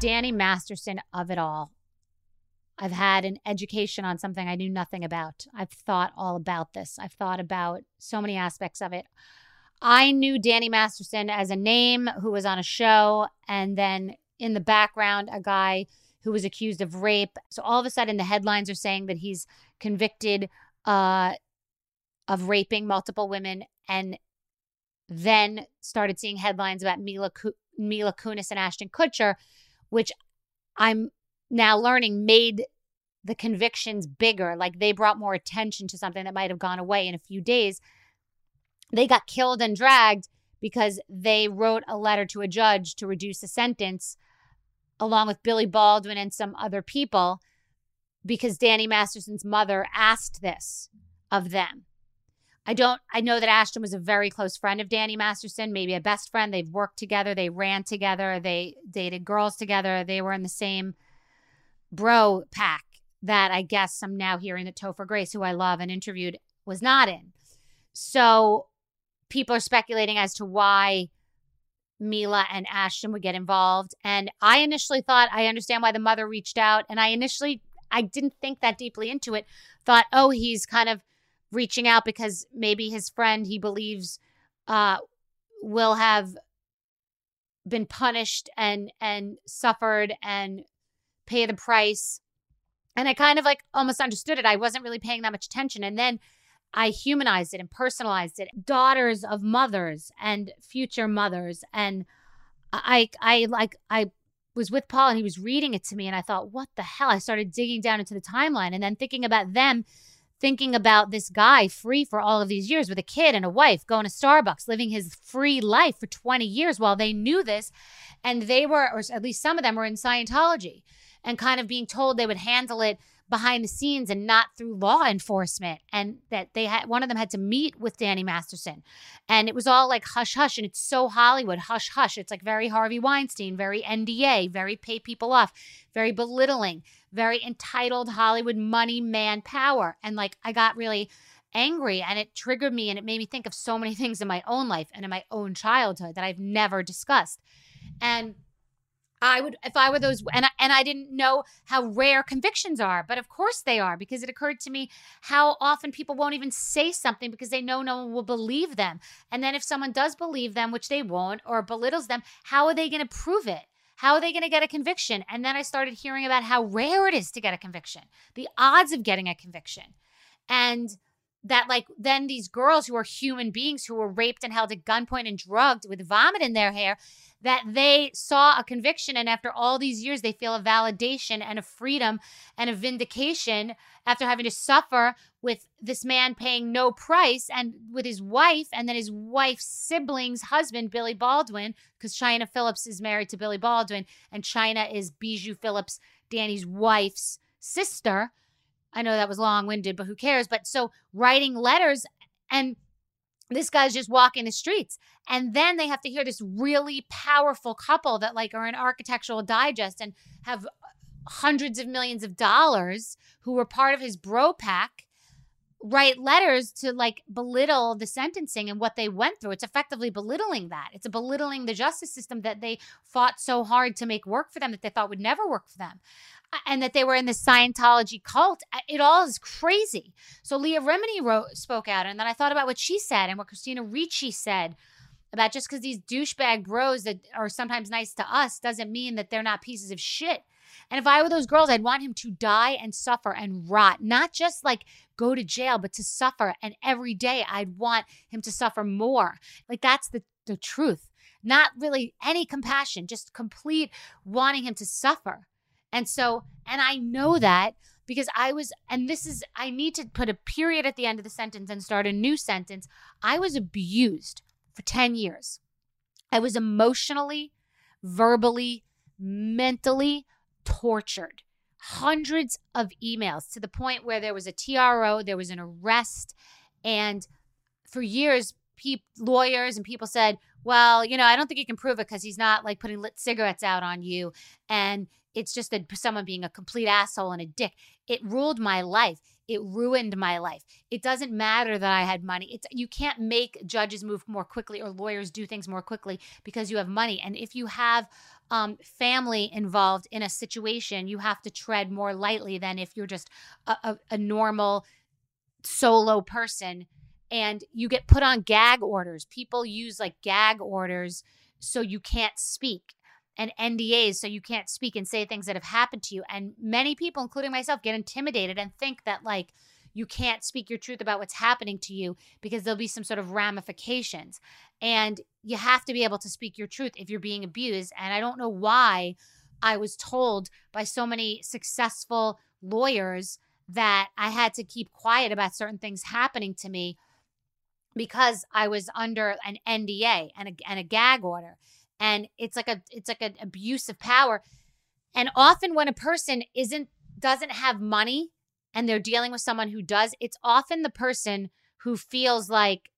Danny Masterson of it all. I've had an education on something I knew nothing about. I've thought all about this. I've thought about so many aspects of it. I knew Danny Masterson as a name who was on a show, and then in the background, a guy who was accused of rape. So all of a sudden, the headlines are saying that he's convicted uh, of raping multiple women, and then started seeing headlines about Mila Mila Kunis and Ashton Kutcher which I'm now learning made the convictions bigger. Like they brought more attention to something that might have gone away in a few days. They got killed and dragged because they wrote a letter to a judge to reduce the sentence, along with Billy Baldwin and some other people, because Danny Masterson's mother asked this of them. I don't I know that Ashton was a very close friend of Danny Masterson, maybe a best friend. They've worked together, they ran together, they dated girls together, they were in the same bro pack that I guess I'm now hearing that Topher Grace, who I love and interviewed, was not in. So people are speculating as to why Mila and Ashton would get involved. And I initially thought I understand why the mother reached out. And I initially I didn't think that deeply into it. Thought, oh, he's kind of reaching out because maybe his friend he believes uh, will have been punished and and suffered and pay the price. And i kind of like almost understood it. I wasn't really paying that much attention. And then i humanized it and personalized it. Daughters of mothers and future mothers. And i i like i was with paul and he was reading it to me and i thought what the hell? I started digging down into the timeline and then thinking about them thinking about this guy free for all of these years with a kid and a wife going to Starbucks, living his free life for 20 years while they knew this. And they were, or at least some of them were in Scientology and kind of being told they would handle it behind the scenes and not through law enforcement and that they had one of them had to meet with Danny Masterson and it was all like hush hush and it's so Hollywood hush hush it's like very Harvey Weinstein very NDA very pay people off very belittling very entitled Hollywood money man power and like I got really angry and it triggered me and it made me think of so many things in my own life and in my own childhood that I've never discussed and I would if I were those and I, and I didn't know how rare convictions are, but of course they are because it occurred to me how often people won't even say something because they know no one will believe them. And then if someone does believe them, which they won't or belittles them, how are they going to prove it? How are they going to get a conviction? And then I started hearing about how rare it is to get a conviction, the odds of getting a conviction. And that, like, then these girls who are human beings who were raped and held at gunpoint and drugged with vomit in their hair, that they saw a conviction. And after all these years, they feel a validation and a freedom and a vindication after having to suffer with this man paying no price and with his wife and then his wife's siblings husband billy baldwin because chynna phillips is married to billy baldwin and chynna is bijou phillips danny's wife's sister i know that was long-winded but who cares but so writing letters and this guy's just walking the streets and then they have to hear this really powerful couple that like are in architectural digest and have uh, hundreds of millions of dollars who were part of his bro pack write letters to like belittle the sentencing and what they went through. It's effectively belittling that. It's a belittling the justice system that they fought so hard to make work for them that they thought would never work for them. And that they were in the Scientology cult. It all is crazy. So Leah Remini wrote, spoke out, and then I thought about what she said and what Christina Ricci said about just because these douchebag bros that are sometimes nice to us doesn't mean that they're not pieces of shit. And if I were those girls, I'd want him to die and suffer and rot, not just like go to jail, but to suffer. And every day I'd want him to suffer more. Like that's the, the truth. Not really any compassion, just complete wanting him to suffer. And so, and I know that because I was, and this is, I need to put a period at the end of the sentence and start a new sentence. I was abused for 10 years. I was emotionally, verbally, mentally tortured. Hundreds of emails to the point where there was a TRO, there was an arrest, and for years, pe- lawyers and people said, "Well, you know, I don't think you can prove it because he's not like putting lit cigarettes out on you, and it's just that someone being a complete asshole and a dick." It ruled my life. It ruined my life. It doesn't matter that I had money. It's you can't make judges move more quickly or lawyers do things more quickly because you have money. And if you have um, family involved in a situation, you have to tread more lightly than if you're just a, a, a normal solo person and you get put on gag orders. People use like gag orders so you can't speak and NDAs so you can't speak and say things that have happened to you. And many people, including myself, get intimidated and think that like you can't speak your truth about what's happening to you because there'll be some sort of ramifications. And you have to be able to speak your truth if you're being abused. And I don't know why I was told by so many successful lawyers that I had to keep quiet about certain things happening to me because I was under an NDA and a, and a gag order and it's like a it's like an abuse of power and often when a person isn't doesn't have money and they're dealing with someone who does it's often the person who feels like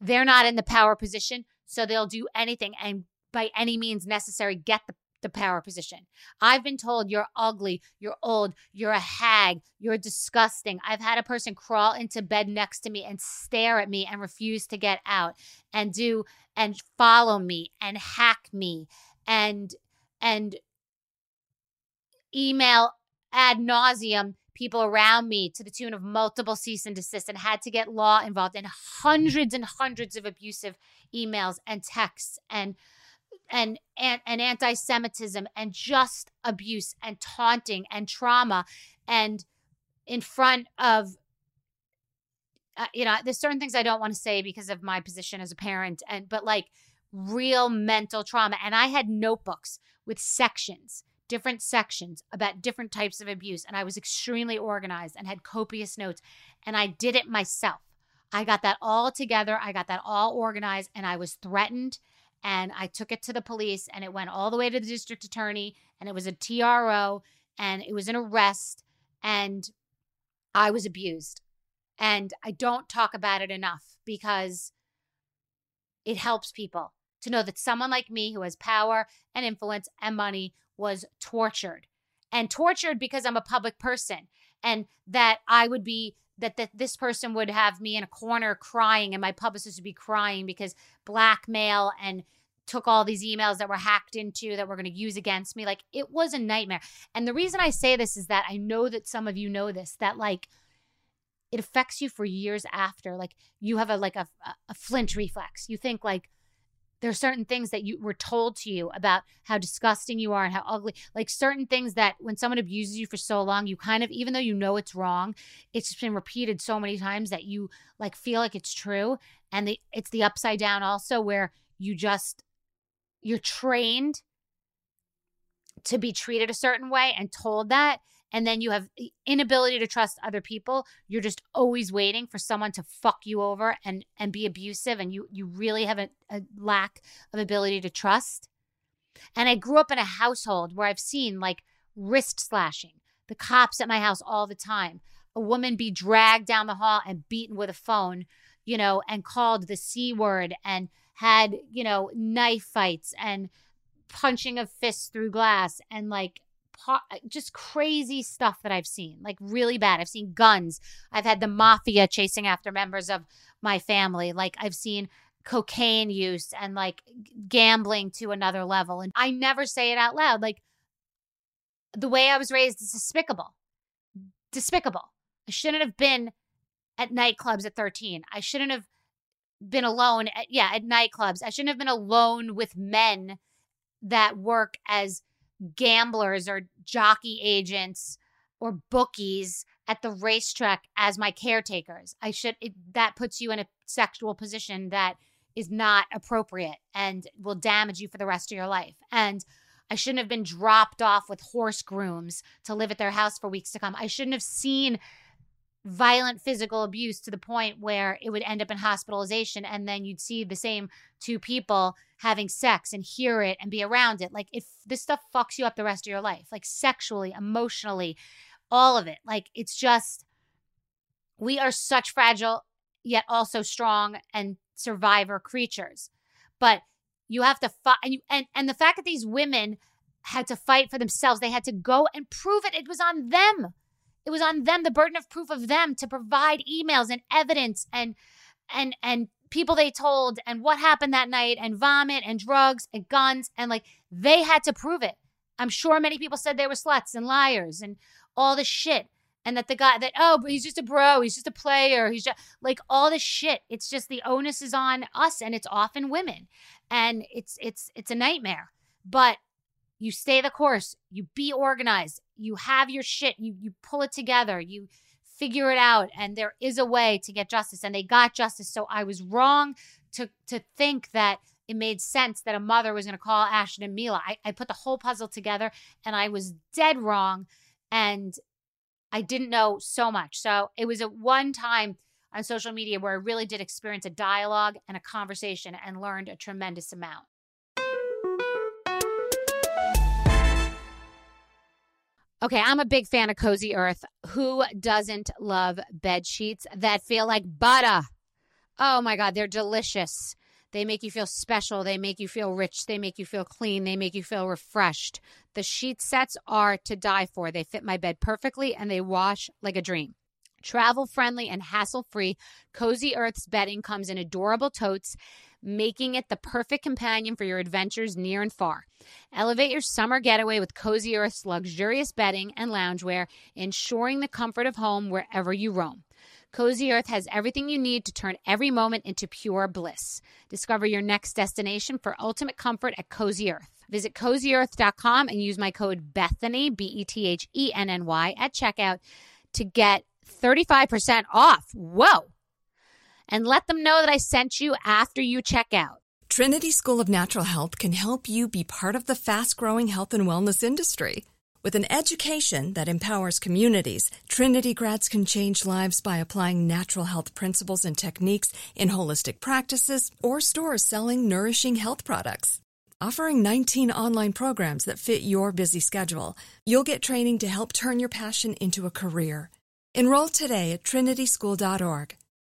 they're not in the power position so they'll do anything and by any means necessary get the the power position. I've been told you're ugly, you're old, you're a hag, you're disgusting. I've had a person crawl into bed next to me and stare at me and refuse to get out and do and follow me and hack me and and email ad nauseum people around me to the tune of multiple cease and desist and had to get law involved in hundreds and hundreds of abusive emails and texts and and and, and anti-Semitism and just abuse and taunting and trauma and in front of uh, you know there's certain things I don't want to say because of my position as a parent and but like real mental trauma and I had notebooks with sections different sections about different types of abuse and I was extremely organized and had copious notes and I did it myself. I got that all together, I got that all organized and I was threatened and I took it to the police and it went all the way to the district attorney and it was a TRO and it was an arrest and I was abused. And I don't talk about it enough because it helps people to know that someone like me who has power and influence and money was tortured and tortured because I'm a public person and that I would be that that this person would have me in a corner crying and my publicist would be crying because blackmail and took all these emails that were hacked into that were going to use against me like it was a nightmare. And the reason i say this is that i know that some of you know this that like it affects you for years after like you have a like a, a flinch reflex. You think like there are certain things that you were told to you about how disgusting you are and how ugly like certain things that when someone abuses you for so long you kind of even though you know it's wrong it's just been repeated so many times that you like feel like it's true and the it's the upside down also where you just you're trained to be treated a certain way and told that and then you have inability to trust other people you're just always waiting for someone to fuck you over and and be abusive and you you really have a, a lack of ability to trust. And i grew up in a household where i've seen like wrist slashing the cops at my house all the time a woman be dragged down the hall and beaten with a phone you know and called the c word and had you know knife fights and punching of fists through glass and like just crazy stuff that I've seen, like really bad. I've seen guns. I've had the mafia chasing after members of my family. Like I've seen cocaine use and like gambling to another level. And I never say it out loud. Like the way I was raised is despicable. Despicable. I shouldn't have been at nightclubs at 13. I shouldn't have been alone at, yeah, at nightclubs. I shouldn't have been alone with men that work as gamblers or jockey agents or bookies at the racetrack as my caretakers. I should it, that puts you in a sexual position that is not appropriate and will damage you for the rest of your life. And I shouldn't have been dropped off with horse grooms to live at their house for weeks to come. I shouldn't have seen violent physical abuse to the point where it would end up in hospitalization and then you'd see the same two people having sex and hear it and be around it. Like if this stuff fucks you up the rest of your life like sexually emotionally all of it. Like it's just we are such fragile yet also strong and survivor creatures. But you have to fight and, you, and and the fact that these women had to fight for themselves they had to go and prove it it was on them it was on them, the burden of proof of them to provide emails and evidence and and and people they told and what happened that night and vomit and drugs and guns and like they had to prove it. I'm sure many people said they were sluts and liars and all this shit. And that the guy that, oh, but he's just a bro, he's just a player, he's just like all this shit. It's just the onus is on us and it's often women. And it's it's it's a nightmare. But you stay the course, you be organized, you have your shit, you you pull it together, you figure it out and there is a way to get justice and they got justice. So I was wrong to to think that it made sense that a mother was going to call Ashton and Mila. I, I put the whole puzzle together and I was dead wrong and I didn't know so much. So it was a one time on social media where I really did experience a dialogue and a conversation and learned a tremendous amount. Okay, I'm a big fan of Cozy Earth. Who doesn't love bed sheets that feel like butter? Oh my God, they're delicious. They make you feel special. They make you feel rich. They make you feel clean. They make you feel refreshed. The sheet sets are to die for. They fit my bed perfectly and they wash like a dream. Travel friendly and hassle free, Cozy Earth's bedding comes in adorable totes making it the perfect companion for your adventures near and far. Elevate your summer getaway with Cozy Earth's luxurious bedding and loungewear, ensuring the comfort of home wherever you roam. Cozy Earth has everything you need to turn every moment into pure bliss. Discover your next destination for ultimate comfort at Cozy Earth. Visit cozyearth.com and use my code Bethenny, B E T H E N N Y, at checkout to get 35% off. Whoa! And let them know that I sent you after you check out. Trinity School of Natural Health can help you be part of the fast growing health and wellness industry. With an education that empowers communities, Trinity grads can change lives by applying natural health principles and techniques in holistic practices or stores selling nourishing health products. Offering 19 online programs that fit your busy schedule, you'll get training to help turn your passion into a career. Enroll today at trinityschool.org.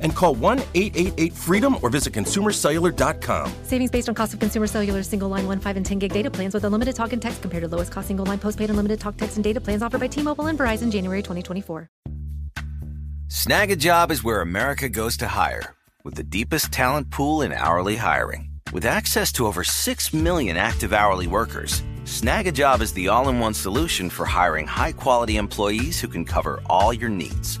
And call 1 888 freedom or visit consumercellular.com. Savings based on cost of consumer cellular single line 1, 5, and 10 gig data plans with unlimited talk and text compared to lowest cost single line postpaid unlimited talk, text, and data plans offered by T Mobile and Verizon January 2024. Snagajob is where America goes to hire, with the deepest talent pool in hourly hiring. With access to over 6 million active hourly workers, Snagajob is the all in one solution for hiring high quality employees who can cover all your needs.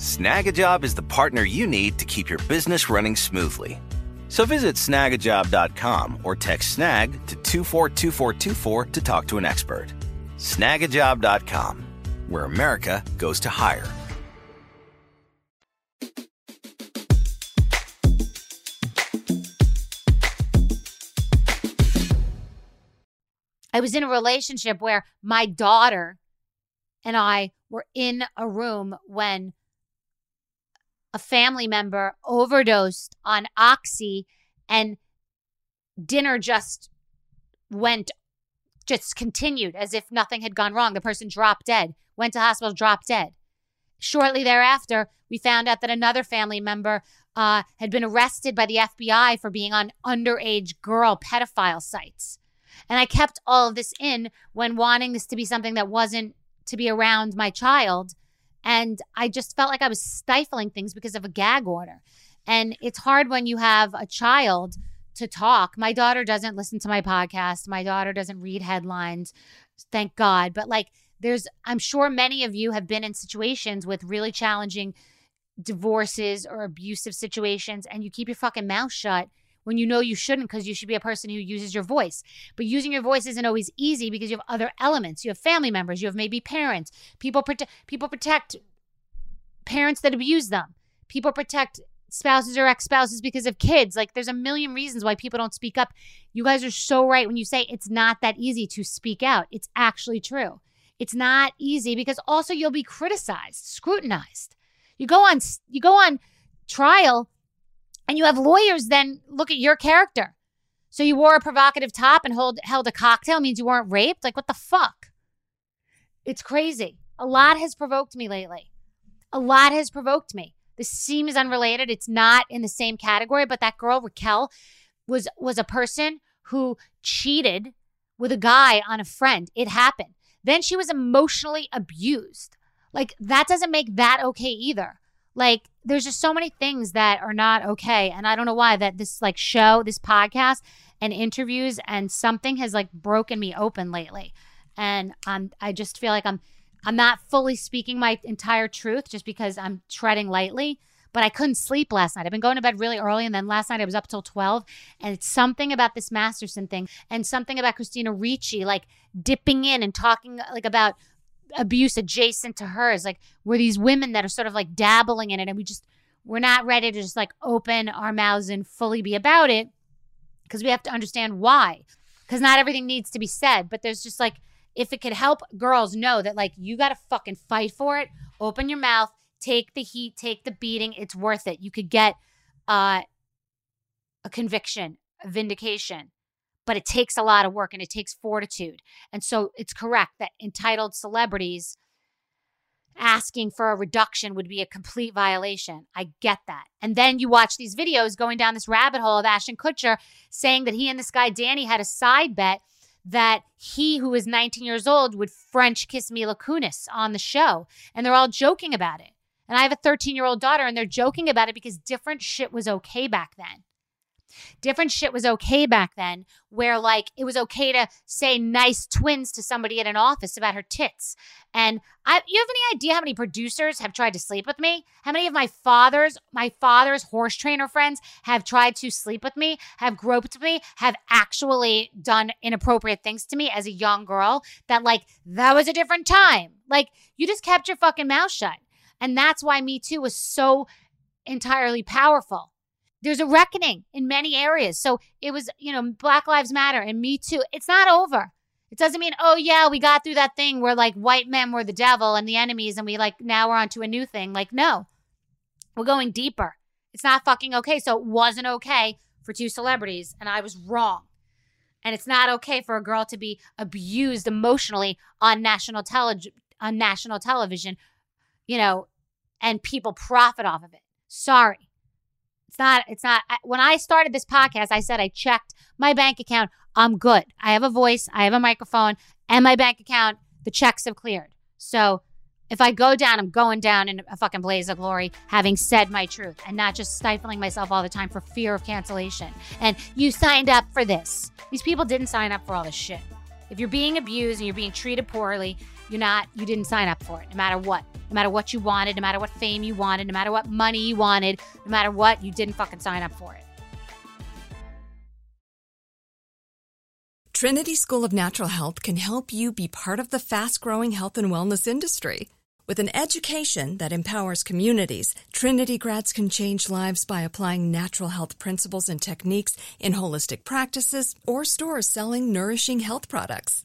Snagajob is the partner you need to keep your business running smoothly. So visit snagajob.com or text snag to 242424 to talk to an expert. Snagajob.com, where America goes to hire. I was in a relationship where my daughter and I were in a room when a family member overdosed on oxy and dinner just went just continued as if nothing had gone wrong. The person dropped dead went to hospital dropped dead. Shortly thereafter we found out that another family member uh, had been arrested by the fbi for being on underage girl pedophile sites. And i kept all of this in when wanting this to be something that wasn't to be around my child and I just felt like I was stifling things because of a gag order. And it's hard when you have a child to talk. My daughter doesn't listen to my podcast. My daughter doesn't read headlines. Thank God. But like there's I'm sure many of you have been in situations with really challenging divorces or abusive situations and you keep your fucking mouth shut when you know you shouldn't because you should be a person who uses your voice. But using your voice isn't always easy because you have other elements. You have family members, you have maybe parents. People protect people protect parents that abuse them. People protect spouses or ex-spouses because of kids. Like there's a million reasons why people don't speak up. You guys are so right when you say it's not that easy to speak out. It's actually true. It's not easy because also you'll be criticized, scrutinized. You go on you go on trial and you have lawyers then look at your character. So you wore a provocative top and hold, held a cocktail means you weren't raped? Like, what the fuck? It's crazy. A lot has provoked me lately. A lot has provoked me. The This seems unrelated. It's not in the same category, but that girl, Raquel, was was a person who cheated with a guy on a friend. It happened. Then she was emotionally abused. Like that doesn't make that okay either. Like there's just so many things that are not okay and I don't know why that this like show, this podcast and interviews and something has like broken me open lately. And I'm I just feel like I'm I'm not fully speaking my entire truth just because I'm treading lightly. But I couldn't sleep last night. I've been going to bed really early, and then last night I was up till 12. And it's something about this Masterson thing and something about Christina Ricci, like dipping in and talking like about abuse adjacent to hers. Like we're these women that are sort of like dabbling in it, and we just we're not ready to just like open our mouths and fully be about it because we have to understand why. Because not everything needs to be said, but there's just like if it could help girls know that like you got to fucking fight for it, open your mouth, take the heat, take the beating. It's worth it. You could get uh, a conviction, a vindication but it takes a lot of work and it takes fortitude. And so it's correct that entitled celebrities asking for a reduction would be a complete violation. I get that. And then you watch these videos going down this rabbit hole of Ashton Kutcher saying that he and this guy Danny had a side bet that he, who is 19 years old, would French kiss Mila Kunis on the show. And they're all joking about it. And I have a 13 year old daughter, and they're joking about it because different shit was okay back then. Different shit was okay back then, where like it was okay to say nice twins to somebody at an office about her tits. And I, you have any idea how many producers have tried to sleep with me? How many of my father's, my father's horse trainer friends have tried to sleep with me, have groped me, have actually done inappropriate things to me as a young girl? That like that was a different time. Like you just kept your fucking mouth shut, and that's why Me Too was so entirely powerful there's a reckoning in many areas. So it was, you know, Black Lives Matter and Me Too. It's not over. It doesn't mean, oh yeah, we got through that thing where like white men were the devil and the enemies, and we like now we're on to a new thing. Like, no, we're going deeper. It's not fucking okay. So it wasn't okay for two celebrities, and I was wrong. And it's not okay for a girl to be abused emotionally on national tele- on national television, you know, and people profit off of it. Sorry. It's not, it's not. I, when I started this podcast, I said I checked my bank account. I'm good. I have a voice, I have a microphone, and my bank account, the checks have cleared. So if I go down, I'm going down in a fucking blaze of glory, having said my truth and not just stifling myself all the time for fear of cancellation. And you signed up for this. These people didn't sign up for all this shit. If you're being abused and you're being treated poorly, you're not, you didn't sign up for it, no matter what. No matter what you wanted, no matter what fame you wanted, no matter what money you wanted, no matter what, you didn't fucking sign up for it. Trinity School of Natural Health can help you be part of the fast growing health and wellness industry. With an education that empowers communities, Trinity grads can change lives by applying natural health principles and techniques in holistic practices or stores selling nourishing health products.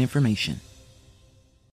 important information.